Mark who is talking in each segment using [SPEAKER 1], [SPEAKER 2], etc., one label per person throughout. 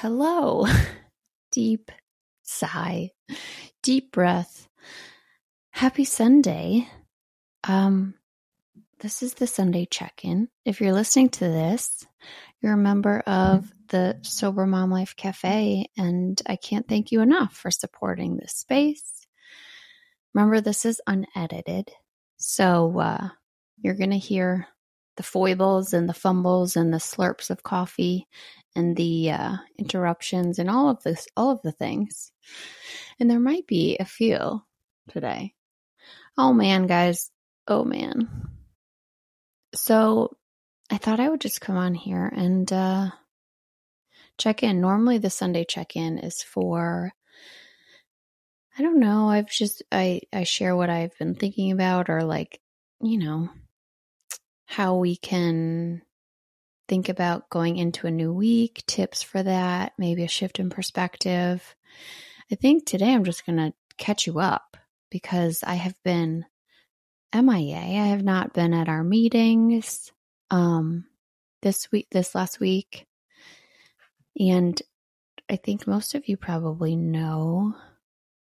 [SPEAKER 1] hello. Deep sigh, deep breath. Happy Sunday. Um, this is the Sunday check in. If you're listening to this, you're a member of the Sober Mom Life Cafe, and I can't thank you enough for supporting this space. Remember, this is unedited, so uh, you're going to hear the foibles and the fumbles and the slurps of coffee and the uh, interruptions and all of this, all of the things. And there might be a few today. Oh man, guys. Oh man. So I thought I would just come on here and uh, check in. Normally, the Sunday check in is for. I don't know. I've just I I share what I've been thinking about, or like you know how we can think about going into a new week, tips for that, maybe a shift in perspective. I think today I'm just going to catch you up because I have been MIA. I have not been at our meetings um this week this last week. And I think most of you probably know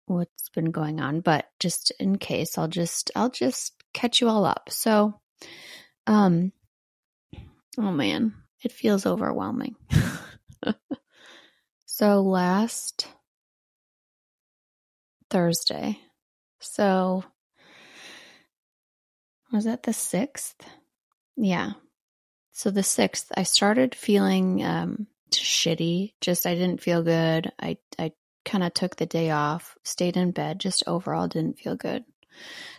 [SPEAKER 1] what's been going on, but just in case, I'll just I'll just catch you all up. So um Oh man, it feels overwhelming. so last Thursday, so was that the 6th? Yeah. So the 6th, I started feeling um, shitty. Just I didn't feel good. I I kind of took the day off, stayed in bed, just overall didn't feel good.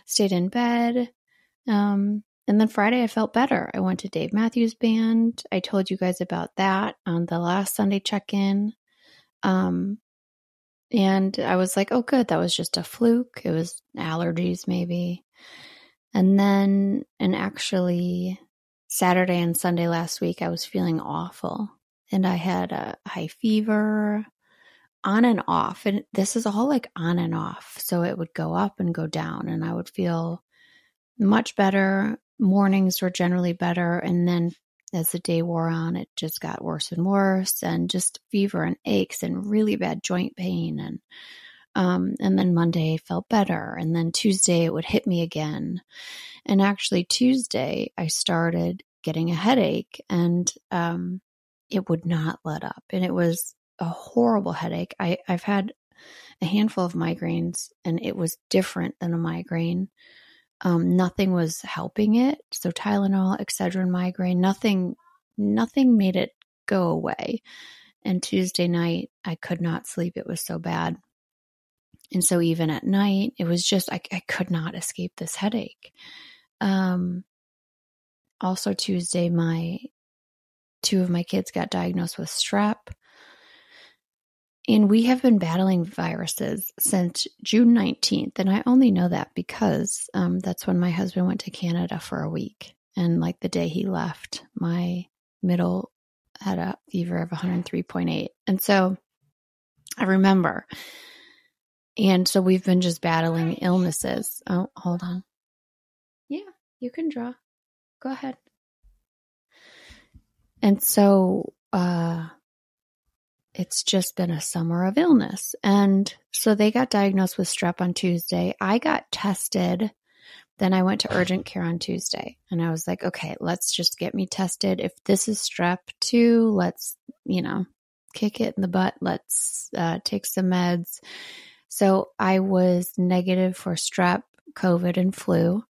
[SPEAKER 1] Stayed in bed. Um, and then Friday, I felt better. I went to Dave Matthews Band. I told you guys about that on the last Sunday check in. Um, and I was like, oh, good. That was just a fluke. It was allergies, maybe. And then, and actually, Saturday and Sunday last week, I was feeling awful. And I had a high fever on and off. And this is all like on and off. So it would go up and go down. And I would feel much better mornings were generally better. And then as the day wore on, it just got worse and worse and just fever and aches and really bad joint pain. And, um, and then Monday felt better. And then Tuesday it would hit me again. And actually Tuesday I started getting a headache and, um, it would not let up. And it was a horrible headache. I, I've had a handful of migraines and it was different than a migraine. Um, nothing was helping it. So Tylenol, Excedrin, migraine, nothing, nothing made it go away. And Tuesday night, I could not sleep. It was so bad. And so even at night, it was just, I, I could not escape this headache. Um, also Tuesday, my two of my kids got diagnosed with strep. And we have been battling viruses since June 19th. And I only know that because um, that's when my husband went to Canada for a week. And like the day he left, my middle had a fever of 103.8. And so I remember. And so we've been just battling illnesses. Oh, hold on. Yeah, you can draw. Go ahead. And so, uh, it's just been a summer of illness. And so they got diagnosed with strep on Tuesday. I got tested. Then I went to urgent care on Tuesday and I was like, okay, let's just get me tested. If this is strep too, let's, you know, kick it in the butt. Let's uh, take some meds. So I was negative for strep, COVID, and flu.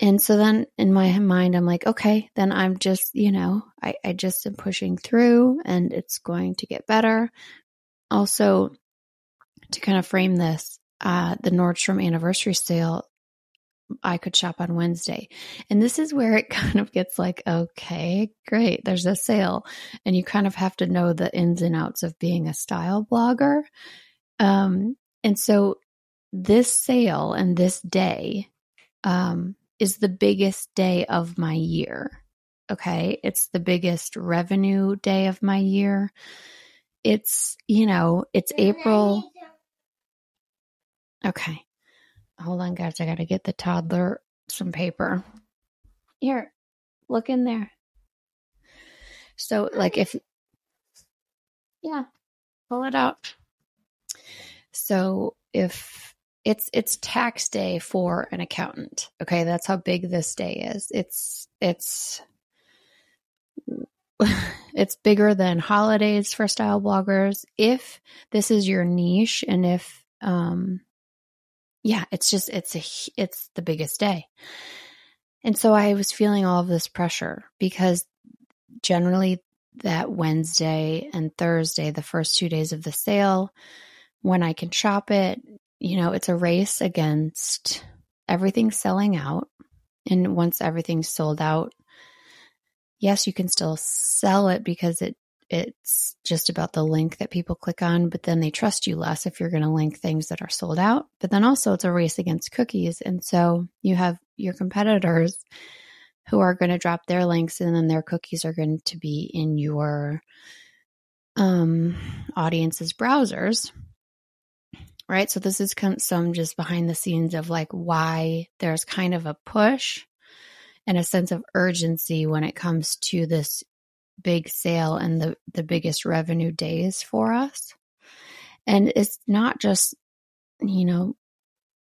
[SPEAKER 1] And so then in my mind, I'm like, okay, then I'm just, you know, I, I just am pushing through and it's going to get better. Also, to kind of frame this, uh, the Nordstrom anniversary sale, I could shop on Wednesday. And this is where it kind of gets like, okay, great, there's a sale. And you kind of have to know the ins and outs of being a style blogger. Um, and so this sale and this day, um, is the biggest day of my year. Okay. It's the biggest revenue day of my year. It's, you know, it's April. Okay. Hold on, guys. I got to get the toddler some paper. Here, look in there. So, like, if Yeah. Pull it out. So if it's it's tax day for an accountant. Okay, that's how big this day is. It's it's it's bigger than holidays for style bloggers. If this is your niche and if um yeah, it's just it's a it's the biggest day. And so I was feeling all of this pressure because generally that Wednesday and Thursday, the first two days of the sale, when I can shop it, you know, it's a race against everything selling out. And once everything's sold out, yes, you can still sell it because it it's just about the link that people click on, but then they trust you less if you're going to link things that are sold out. But then also it's a race against cookies. And so you have your competitors who are going to drop their links and then their cookies are going to be in your um, audience's browsers. Right. So this is some just behind the scenes of like why there's kind of a push and a sense of urgency when it comes to this big sale and the, the biggest revenue days for us. And it's not just, you know,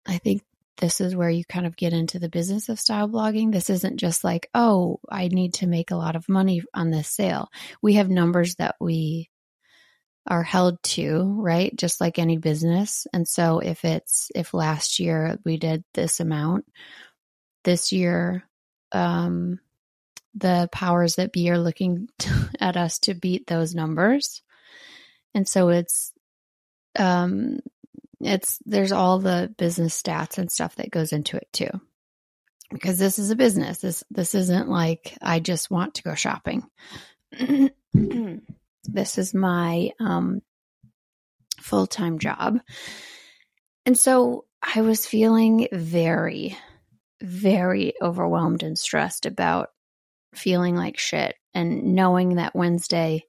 [SPEAKER 1] I think this is where you kind of get into the business of style blogging. This isn't just like, oh, I need to make a lot of money on this sale. We have numbers that we are held to, right? Just like any business. And so if it's, if last year we did this amount, this year, um, the powers that be are looking at us to beat those numbers. And so it's, um, it's, there's all the business stats and stuff that goes into it too. Because this is a business. This, this isn't like I just want to go shopping. this is my, um, full time job. And so I was feeling very, very overwhelmed and stressed about feeling like shit and knowing that Wednesday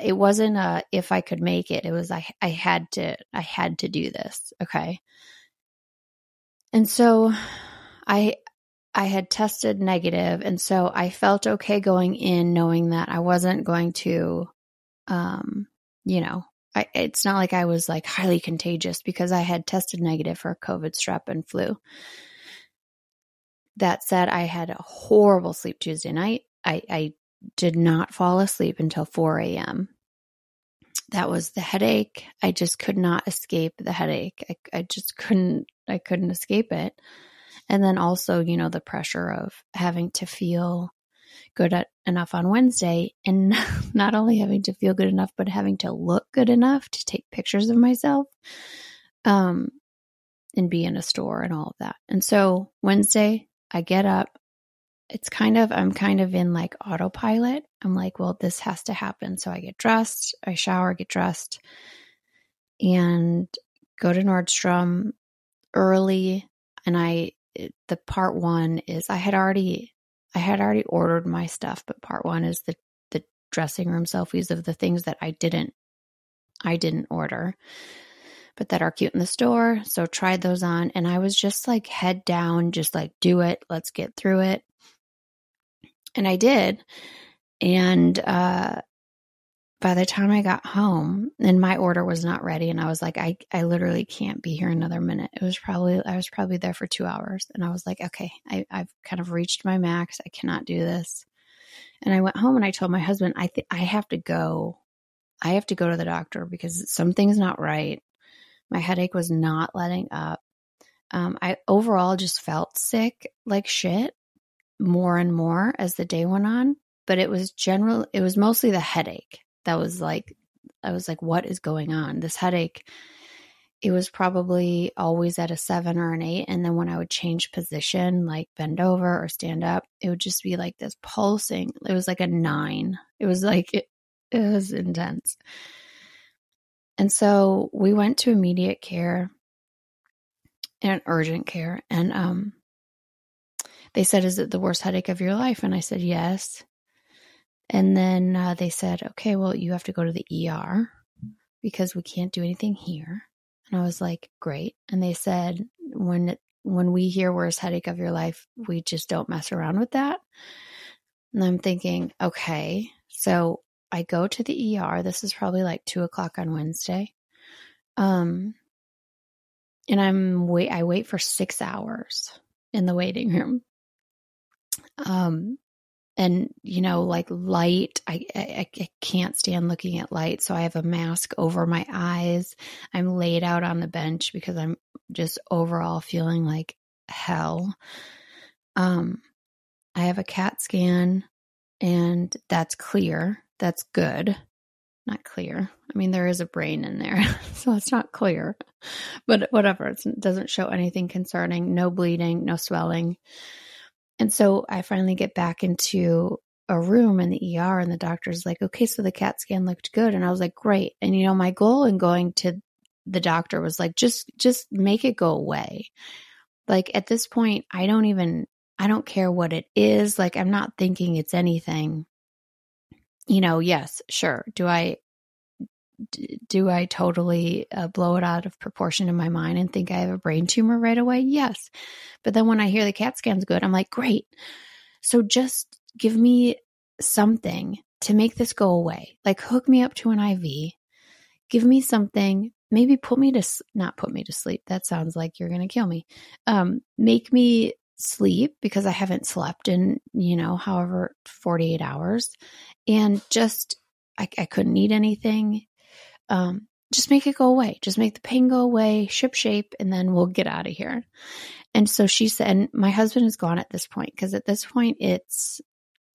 [SPEAKER 1] it wasn't a if I could make it. It was I I had to I had to do this. Okay. And so I I had tested negative and so I felt okay going in knowing that I wasn't going to um you know I, it's not like I was like highly contagious because I had tested negative for COVID, strep, and flu. That said, I had a horrible sleep Tuesday night. I, I did not fall asleep until 4 a.m. That was the headache. I just could not escape the headache. I, I just couldn't, I couldn't escape it. And then also, you know, the pressure of having to feel good at, enough on Wednesday and not only having to feel good enough, but having to look good enough to take pictures of myself. Um, and be in a store and all of that. And so Wednesday, I get up. It's kind of, I'm kind of in like autopilot. I'm like, well, this has to happen. So I get dressed, I shower, get dressed, and go to Nordstrom early. And I, the part one is I had already, I had already ordered my stuff, but part one is the, the dressing room selfies of the things that I didn't, I didn't order but that are cute in the store. So tried those on and I was just like head down, just like do it. Let's get through it. And I did. And uh by the time I got home and my order was not ready and I was like, I, I literally can't be here another minute. It was probably, I was probably there for two hours and I was like, okay, I, I've kind of reached my max. I cannot do this. And I went home and I told my husband, I think I have to go. I have to go to the doctor because something's not right. My headache was not letting up. Um, I overall just felt sick like shit more and more as the day went on. But it was general, it was mostly the headache that was like, I was like, what is going on? This headache, it was probably always at a seven or an eight. And then when I would change position, like bend over or stand up, it would just be like this pulsing. It was like a nine. It was like, it, it was intense. And so we went to immediate care and urgent care. And um, they said, Is it the worst headache of your life? And I said, Yes. And then uh, they said, Okay, well, you have to go to the ER because we can't do anything here. And I was like, Great. And they said, When when we hear worst headache of your life, we just don't mess around with that. And I'm thinking, okay, so I go to the ER. This is probably like two o'clock on Wednesday. Um, and I'm wait. I wait for six hours in the waiting room. Um, and you know, like light, I, I I can't stand looking at light, so I have a mask over my eyes. I'm laid out on the bench because I'm just overall feeling like hell. Um, I have a CAT scan, and that's clear. That's good. Not clear. I mean, there is a brain in there, so it's not clear. But whatever, it doesn't show anything concerning. No bleeding, no swelling. And so I finally get back into a room in the ER, and the doctor's like, okay, so the CAT scan looked good. And I was like, great. And, you know, my goal in going to the doctor was like, just, just make it go away. Like at this point, I don't even, I don't care what it is. Like I'm not thinking it's anything. You know, yes, sure. Do I do I totally uh, blow it out of proportion in my mind and think I have a brain tumor right away? Yes. But then when I hear the CAT scan's good, I'm like, great. So just give me something to make this go away. Like hook me up to an IV, give me something, maybe put me to, not put me to sleep. That sounds like you're going to kill me. Um, make me sleep because I haven't slept in, you know, however, 48 hours. And just, I, I couldn't eat anything um, just make it go away. Just make the pain go away, ship shape, and then we'll get out of here. And so she said, and my husband is gone at this point because at this point it's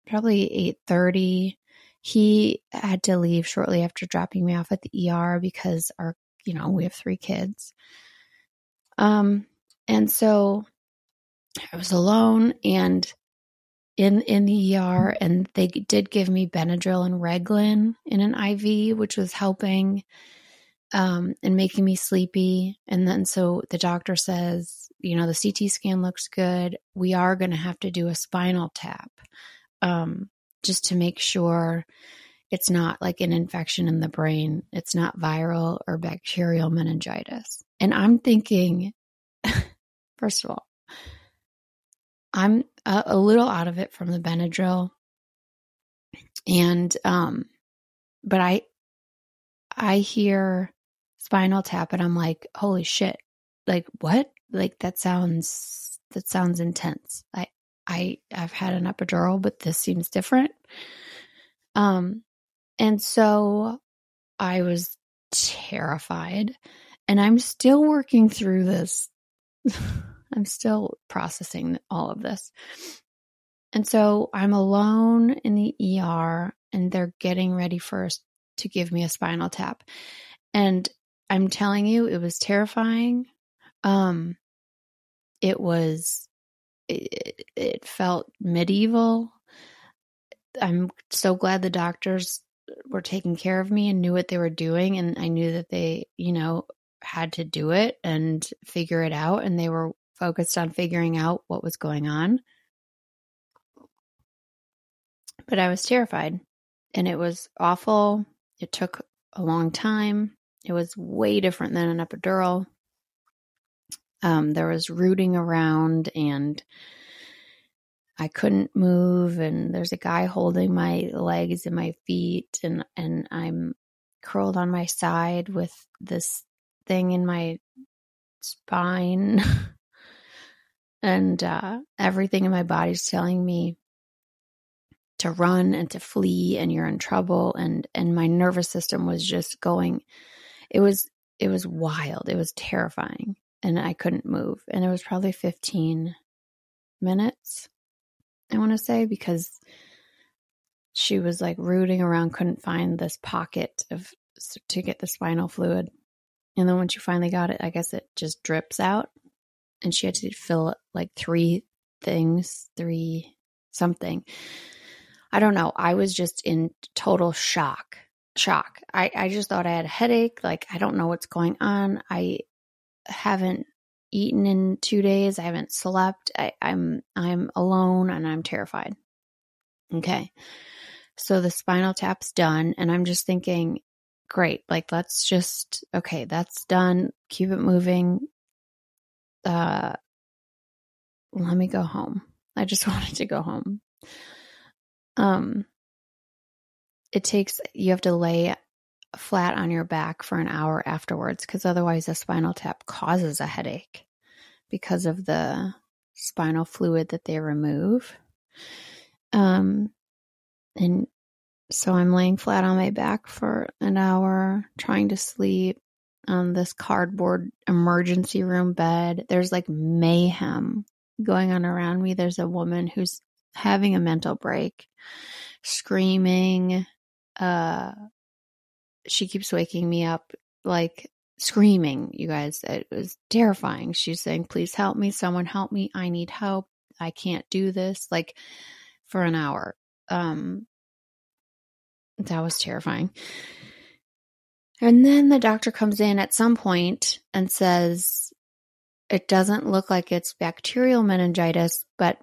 [SPEAKER 1] probably eight thirty. He had to leave shortly after dropping me off at the ER because our, you know, we have three kids. Um, and so I was alone and in in the ER, and they did give me Benadryl and Reglan in an IV, which was helping um, and making me sleepy. And then so the doctor says, you know, the CT scan looks good. We are going to have to do a spinal tap um, just to make sure it's not like an infection in the brain. It's not viral or bacterial meningitis. And I'm thinking, first of all, I'm a, a little out of it from the Benadryl. And, um, but I, I hear spinal tap and I'm like, holy shit. Like what? Like that sounds, that sounds intense. I, I, I've had an epidural, but this seems different. Um, and so I was terrified and I'm still working through this I'm still processing all of this. And so I'm alone in the ER and they're getting ready first to give me a spinal tap. And I'm telling you, it was terrifying. Um, it was, it, it felt medieval. I'm so glad the doctors were taking care of me and knew what they were doing. And I knew that they, you know, had to do it and figure it out. And they were focused on figuring out what was going on. But I was terrified and it was awful. It took a long time. It was way different than an epidural. Um, there was rooting around and I couldn't move and there's a guy holding my legs and my feet and and I'm curled on my side with this thing in my spine and uh, everything in my body is telling me to run and to flee and you're in trouble. And and my nervous system was just going it was it was wild. It was terrifying. And i couldn't move. And it was probably 15 minutes i want to say because she was like rooting around couldn't find this pocket of to get the spinal fluid. And then once she finally got it i guess it just drips out and she had to fill like three things, three something. I don't know. I was just in total shock. Shock. I, I just thought I had a headache. Like, I don't know what's going on. I haven't eaten in two days. I haven't slept. I, I'm I'm alone and I'm terrified. Okay. So the spinal tap's done, and I'm just thinking, great, like let's just okay, that's done. Keep it moving uh, let me go home. I just wanted to go home. Um, it takes you have to lay flat on your back for an hour afterwards because otherwise a spinal tap causes a headache because of the spinal fluid that they remove. Um, and so I'm laying flat on my back for an hour, trying to sleep on this cardboard emergency room bed. There's like mayhem going on around me. There's a woman who's having a mental break, screaming. Uh, she keeps waking me up like screaming, you guys. It was terrifying. She's saying, Please help me. Someone help me. I need help. I can't do this. Like for an hour. Um, that was terrifying. And then the doctor comes in at some point and says, It doesn't look like it's bacterial meningitis, but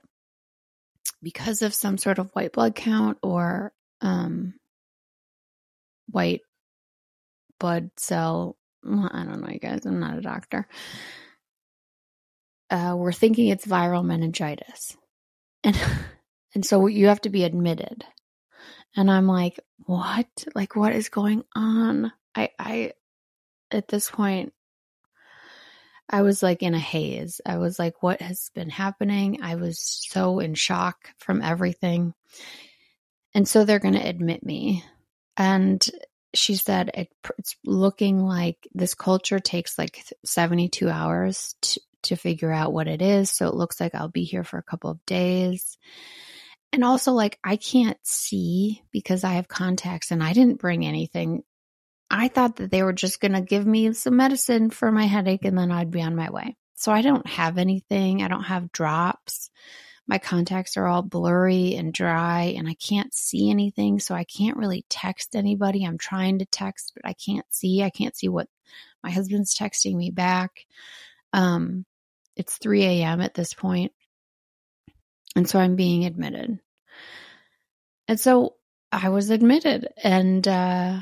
[SPEAKER 1] because of some sort of white blood count or um, white blood cell. I don't know, you guys. I'm not a doctor. Uh, we're thinking it's viral meningitis, and and so you have to be admitted. And I'm like, what? Like, what is going on? I, I, at this point, I was like in a haze. I was like, what has been happening? I was so in shock from everything. And so they're going to admit me. And she said it, it's looking like this culture takes like 72 hours to, to figure out what it is. So it looks like I'll be here for a couple of days. And also, like, I can't see because I have contacts and I didn't bring anything. I thought that they were just going to give me some medicine for my headache and then I'd be on my way. So I don't have anything. I don't have drops my contacts are all blurry and dry and I can't see anything. So I can't really text anybody. I'm trying to text, but I can't see. I can't see what my husband's texting me back. Um, it's 3 a.m. at this point, And so I'm being admitted. And so I was admitted and, uh,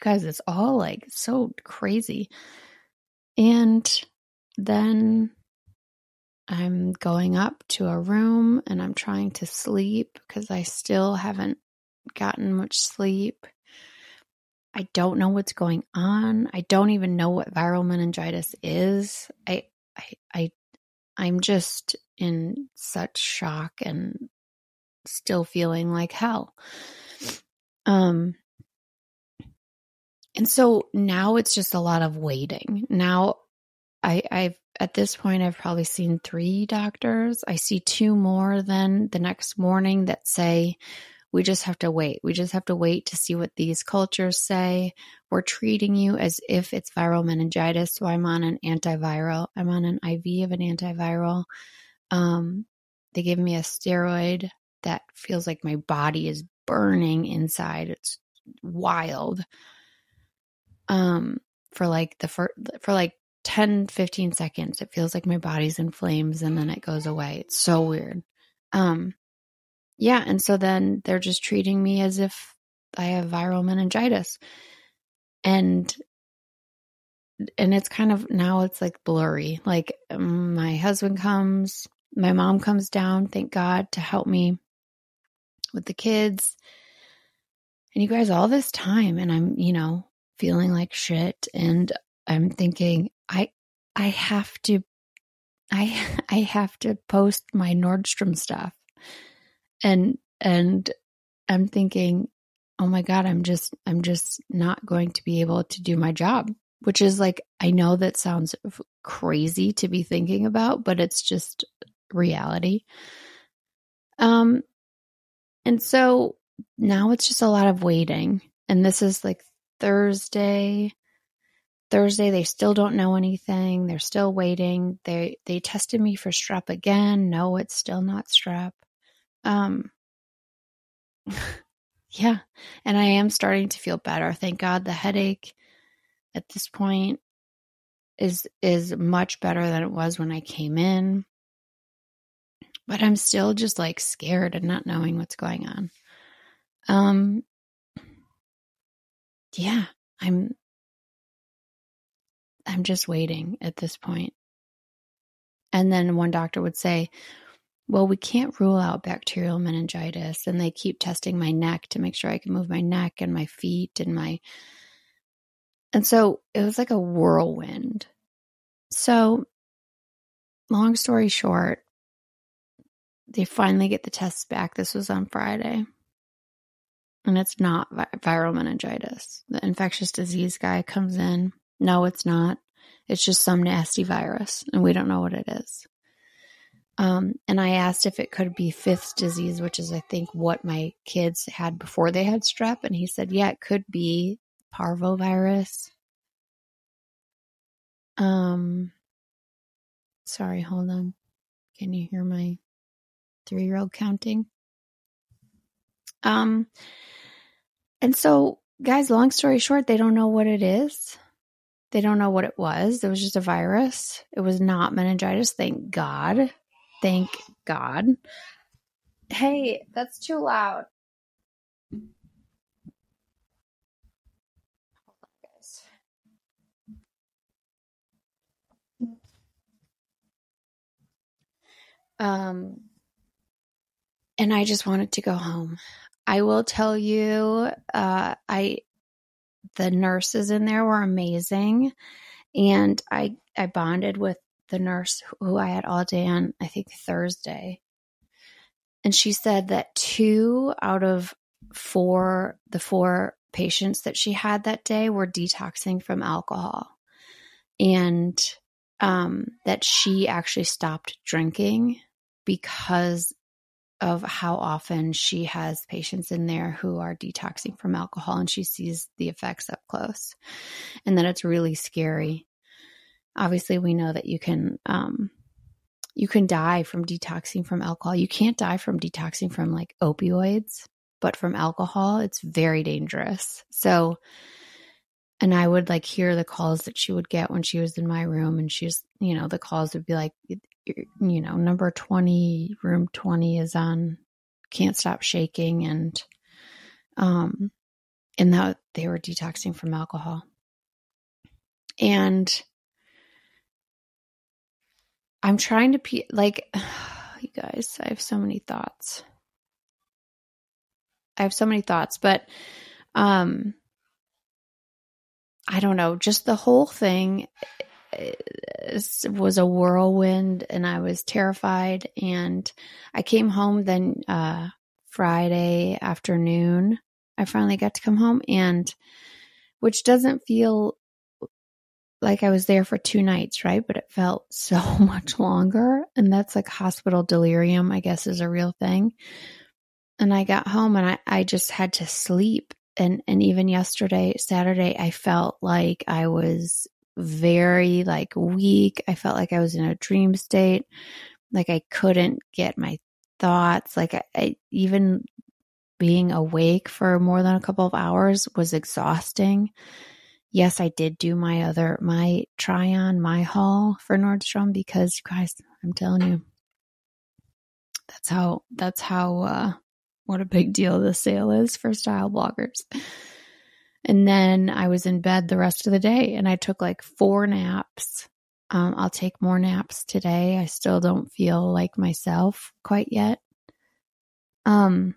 [SPEAKER 1] guys, it's all like so crazy. And then I'm going up to a room and I'm trying to sleep because I still haven't gotten much sleep. I don't know what's going on. I don't even know what viral meningitis is. I I I I'm just in such shock and still feeling like hell. Um and so now it's just a lot of waiting. Now I I've at this point, I've probably seen three doctors. I see two more then the next morning that say, we just have to wait. We just have to wait to see what these cultures say. We're treating you as if it's viral meningitis. So I'm on an antiviral. I'm on an IV of an antiviral. Um, they give me a steroid that feels like my body is burning inside. It's wild. Um, for like the for, for like 10, 15 seconds. It feels like my body's in flames and then it goes away. It's so weird. Um, yeah. And so then they're just treating me as if I have viral meningitis. And and it's kind of now it's like blurry. Like um, my husband comes, my mom comes down, thank God, to help me with the kids. And you guys, all this time, and I'm, you know, feeling like shit. And I'm thinking, I I have to I I have to post my Nordstrom stuff. And and I'm thinking, "Oh my god, I'm just I'm just not going to be able to do my job." Which is like I know that sounds crazy to be thinking about, but it's just reality. Um and so now it's just a lot of waiting. And this is like Thursday. Thursday, they still don't know anything. They're still waiting. They they tested me for strep again. No, it's still not strep. Um, yeah, and I am starting to feel better. Thank God, the headache at this point is is much better than it was when I came in. But I'm still just like scared and not knowing what's going on. Um, yeah, I'm I'm just waiting at this point. And then one doctor would say, well, we can't rule out bacterial meningitis. And they keep testing my neck to make sure I can move my neck and my feet and my. And so it was like a whirlwind. So, long story short, they finally get the tests back. This was on Friday. And it's not vi- viral meningitis. The infectious disease guy comes in. No, it's not. It's just some nasty virus, and we don't know what it is. Um, and I asked if it could be fifth disease, which is, I think, what my kids had before they had strep. And he said, yeah, it could be parvovirus. Um, sorry, hold on. Can you hear my three year old counting? Um, and so, guys, long story short, they don't know what it is. They don't know what it was. It was just a virus. It was not meningitis, thank God. Thank God. Hey, that's too loud. Um, and I just wanted to go home. I will tell you, uh, I the nurses in there were amazing, and I I bonded with the nurse who I had all day on, I think Thursday. And she said that two out of four, the four patients that she had that day were detoxing from alcohol. And um, that she actually stopped drinking because of how often she has patients in there who are detoxing from alcohol and she sees the effects up close and that it's really scary obviously we know that you can um, you can die from detoxing from alcohol. You can't die from detoxing from like opioids, but from alcohol, it's very dangerous. So, and I would like hear the calls that she would get when she was in my room, and she's, you know, the calls would be like, you know, number 20, room 20 is on, can't stop shaking. And, um, and that they were detoxing from alcohol. And I'm trying to pe- like you guys, I have so many thoughts. I have so many thoughts, but um I don't know, just the whole thing was a whirlwind and I was terrified and I came home then uh Friday afternoon. I finally got to come home and which doesn't feel like I was there for two nights, right? But it felt so much longer. And that's like hospital delirium, I guess, is a real thing. And I got home and I, I just had to sleep. And, and even yesterday, Saturday, I felt like I was very like weak. I felt like I was in a dream state. Like I couldn't get my thoughts. Like I, I even being awake for more than a couple of hours was exhausting yes, I did do my other, my try on, my haul for Nordstrom because guys, I'm telling you, that's how, that's how, uh, what a big deal the sale is for style bloggers. And then I was in bed the rest of the day and I took like four naps. Um, I'll take more naps today. I still don't feel like myself quite yet. Um,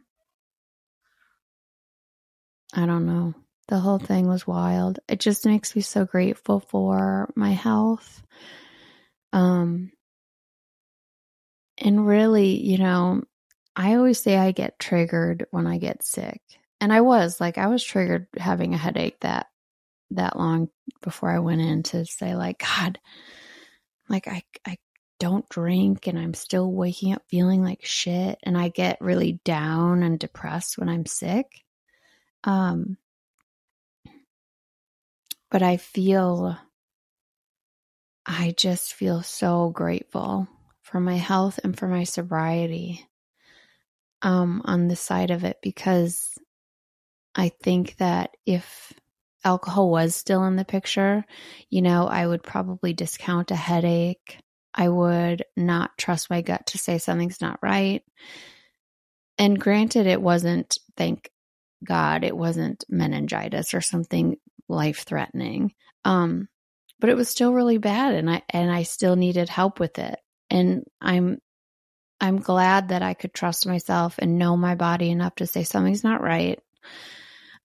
[SPEAKER 1] I don't know. The whole thing was wild. It just makes me so grateful for my health. Um, and really, you know, I always say I get triggered when I get sick. And I was like, I was triggered having a headache that, that long before I went in to say like, God, like I, I don't drink and I'm still waking up feeling like shit. And I get really down and depressed when I'm sick. Um, but I feel, I just feel so grateful for my health and for my sobriety um, on the side of it because I think that if alcohol was still in the picture, you know, I would probably discount a headache. I would not trust my gut to say something's not right. And granted, it wasn't, thank God, it wasn't meningitis or something life threatening. Um, but it was still really bad and I and I still needed help with it. And I'm I'm glad that I could trust myself and know my body enough to say something's not right.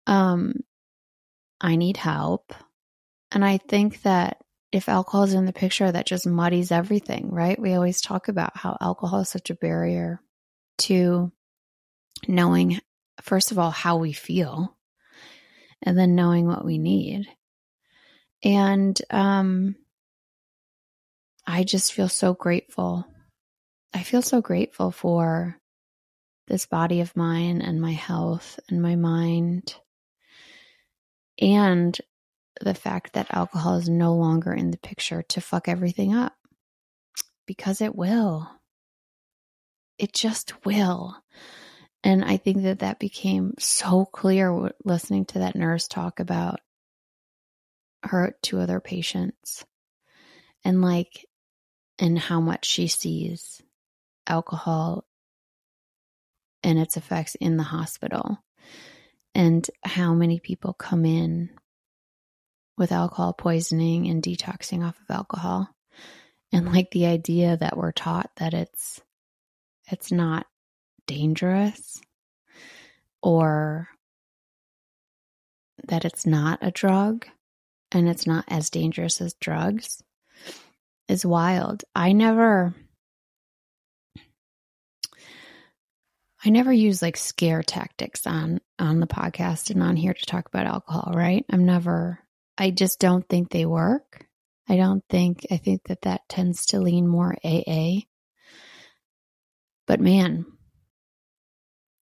[SPEAKER 1] Um, I need help. And I think that if alcohol is in the picture, that just muddies everything, right? We always talk about how alcohol is such a barrier to knowing, first of all, how we feel, and then knowing what we need. And um, I just feel so grateful. I feel so grateful for this body of mine and my health and my mind. And the fact that alcohol is no longer in the picture to fuck everything up because it will. It just will. And I think that that became so clear listening to that nurse talk about her two other patients and like, and how much she sees alcohol and its effects in the hospital and how many people come in with alcohol poisoning and detoxing off of alcohol and like the idea that we're taught that it's it's not dangerous or that it's not a drug and it's not as dangerous as drugs is wild. I never I never use like scare tactics on on the podcast and on here to talk about alcohol, right? I'm never I just don't think they work. I don't think I think that that tends to lean more AA. But man,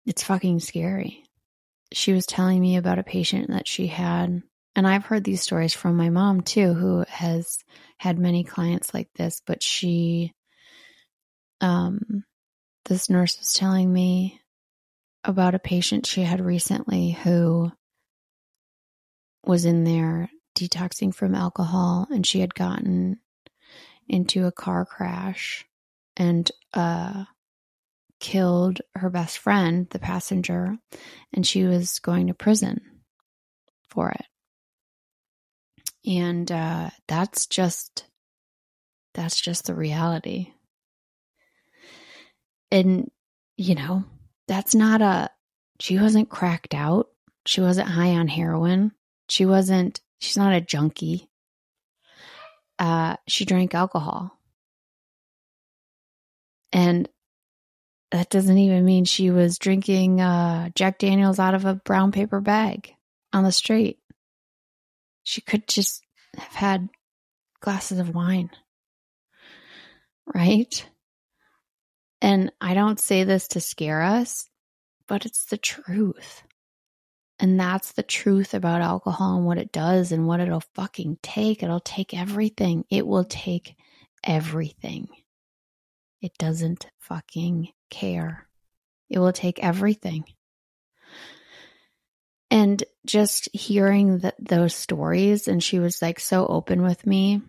[SPEAKER 1] it's fucking scary. She was telling me about a patient that she had and I've heard these stories from my mom too, who has had many clients like this, but she, um, this nurse was telling me about a patient she had recently who was in there detoxing from alcohol and she had gotten into a car crash and uh killed her best friend the passenger and she was going to prison for it and uh, that's just that's just the reality. And you know, that's not a she wasn't cracked out. She wasn't high on heroin. She wasn't she's not a junkie. Uh she drank alcohol. And that doesn't even mean she was drinking uh, Jack Daniels out of a brown paper bag on the street. She could just have had glasses of wine. Right? And I don't say this to scare us, but it's the truth. And that's the truth about alcohol and what it does and what it'll fucking take. It'll take everything. It will take everything. It doesn't fucking care. It will take everything. And just hearing that those stories, and she was like so open with me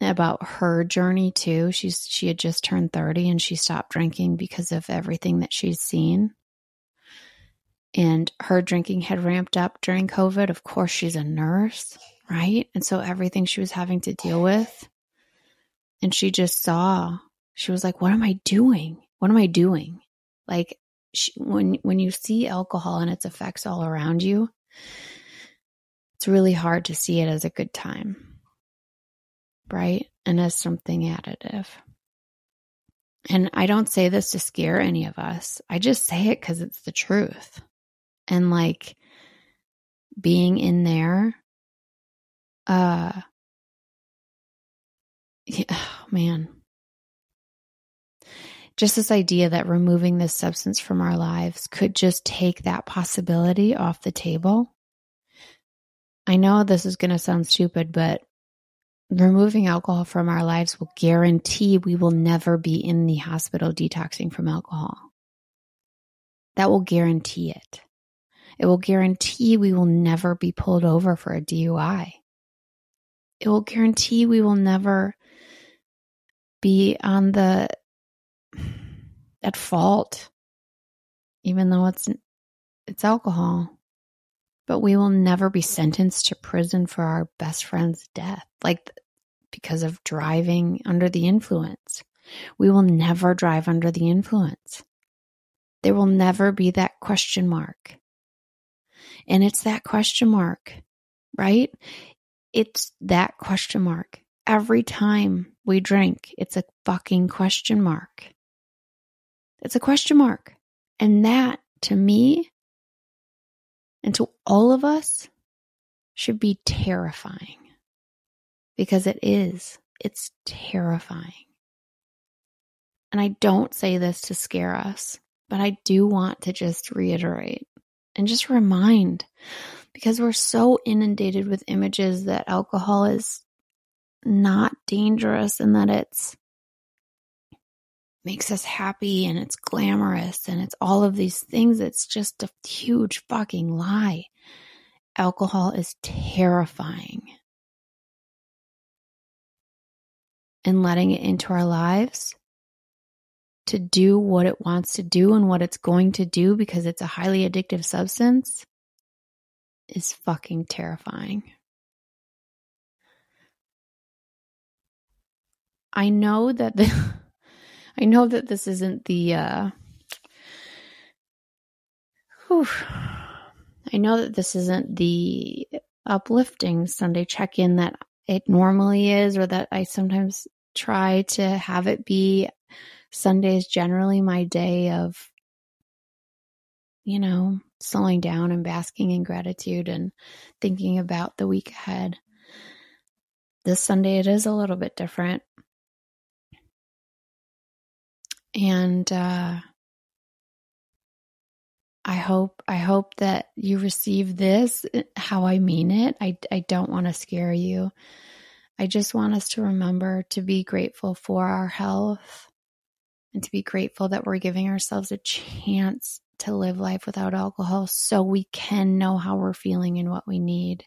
[SPEAKER 1] about her journey too. She's she had just turned 30 and she stopped drinking because of everything that she's seen. And her drinking had ramped up during COVID. Of course, she's a nurse, right? And so everything she was having to deal with. And she just saw, she was like, What am I doing? What am I doing? Like, when when you see alcohol and its effects all around you, it's really hard to see it as a good time, right? And as something additive. And I don't say this to scare any of us. I just say it because it's the truth. And like being in there, uh, yeah, oh man, just this idea that removing this substance from our lives could just take that possibility off the table. I know this is going to sound stupid, but removing alcohol from our lives will guarantee we will never be in the hospital detoxing from alcohol. That will guarantee it. It will guarantee we will never be pulled over for a DUI. It will guarantee we will never be on the at fault, even though it's it's alcohol. But we will never be sentenced to prison for our best friend's death, like because of driving under the influence. We will never drive under the influence. There will never be that question mark. And it's that question mark, right? It's that question mark. Every time we drink, it's a fucking question mark. It's a question mark. And that, to me, and to all of us, should be terrifying. Because it is. It's terrifying. And I don't say this to scare us, but I do want to just reiterate and just remind because we're so inundated with images that alcohol is not dangerous and that it's makes us happy and it's glamorous and it's all of these things. It's just a huge fucking lie. Alcohol is terrifying. And letting it into our lives to do what it wants to do and what it's going to do because it's a highly addictive substance is fucking terrifying. I know that the I know that this isn't the uh whew, I know that this isn't the uplifting Sunday check-in that it normally is or that I sometimes try to have it be. Sunday is generally my day of you know, slowing down and basking in gratitude and thinking about the week ahead. This Sunday, it is a little bit different. And uh, I hope I hope that you receive this how I mean it. I I don't want to scare you. I just want us to remember to be grateful for our health and to be grateful that we're giving ourselves a chance to live life without alcohol so we can know how we're feeling and what we need,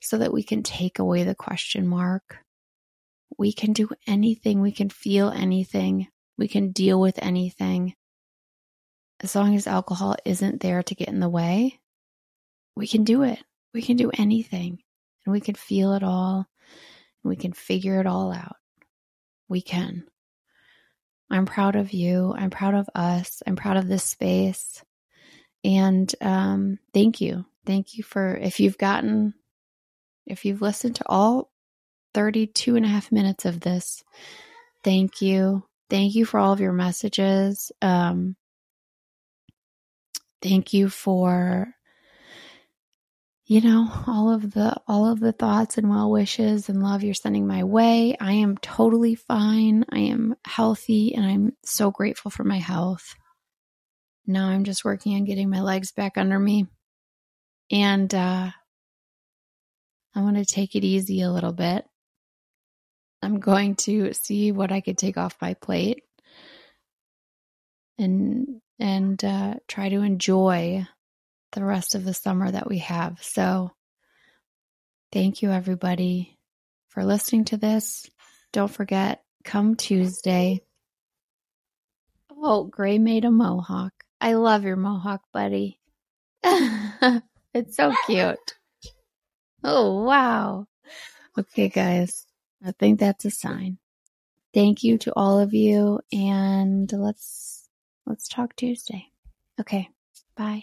[SPEAKER 1] so that we can take away the question mark. We can do anything, we can feel anything, we can deal with anything. As long as alcohol isn't there to get in the way, we can do it. We can do anything and we can feel it all and we can figure it all out. We can. I'm proud of you. I'm proud of us. I'm proud of this space. And um, thank you. Thank you for, if you've gotten, if you've listened to all 32 and a half minutes of this, thank you. Thank you for all of your messages. Um, thank you for you know all of the all of the thoughts and well wishes and love you're sending my way. I am totally fine. I am healthy and i'm so grateful for my health. Now i'm just working on getting my legs back under me. And uh i want to take it easy a little bit i'm going to see what i could take off my plate and and uh, try to enjoy the rest of the summer that we have. So, thank you, everybody, for listening to this. Don't forget, come Tuesday. Oh, Gray made a mohawk. I love your mohawk, buddy. it's so cute. Oh, wow. Okay, guys. I think that's a sign. Thank you to all of you and let's let's talk Tuesday. Okay. Bye.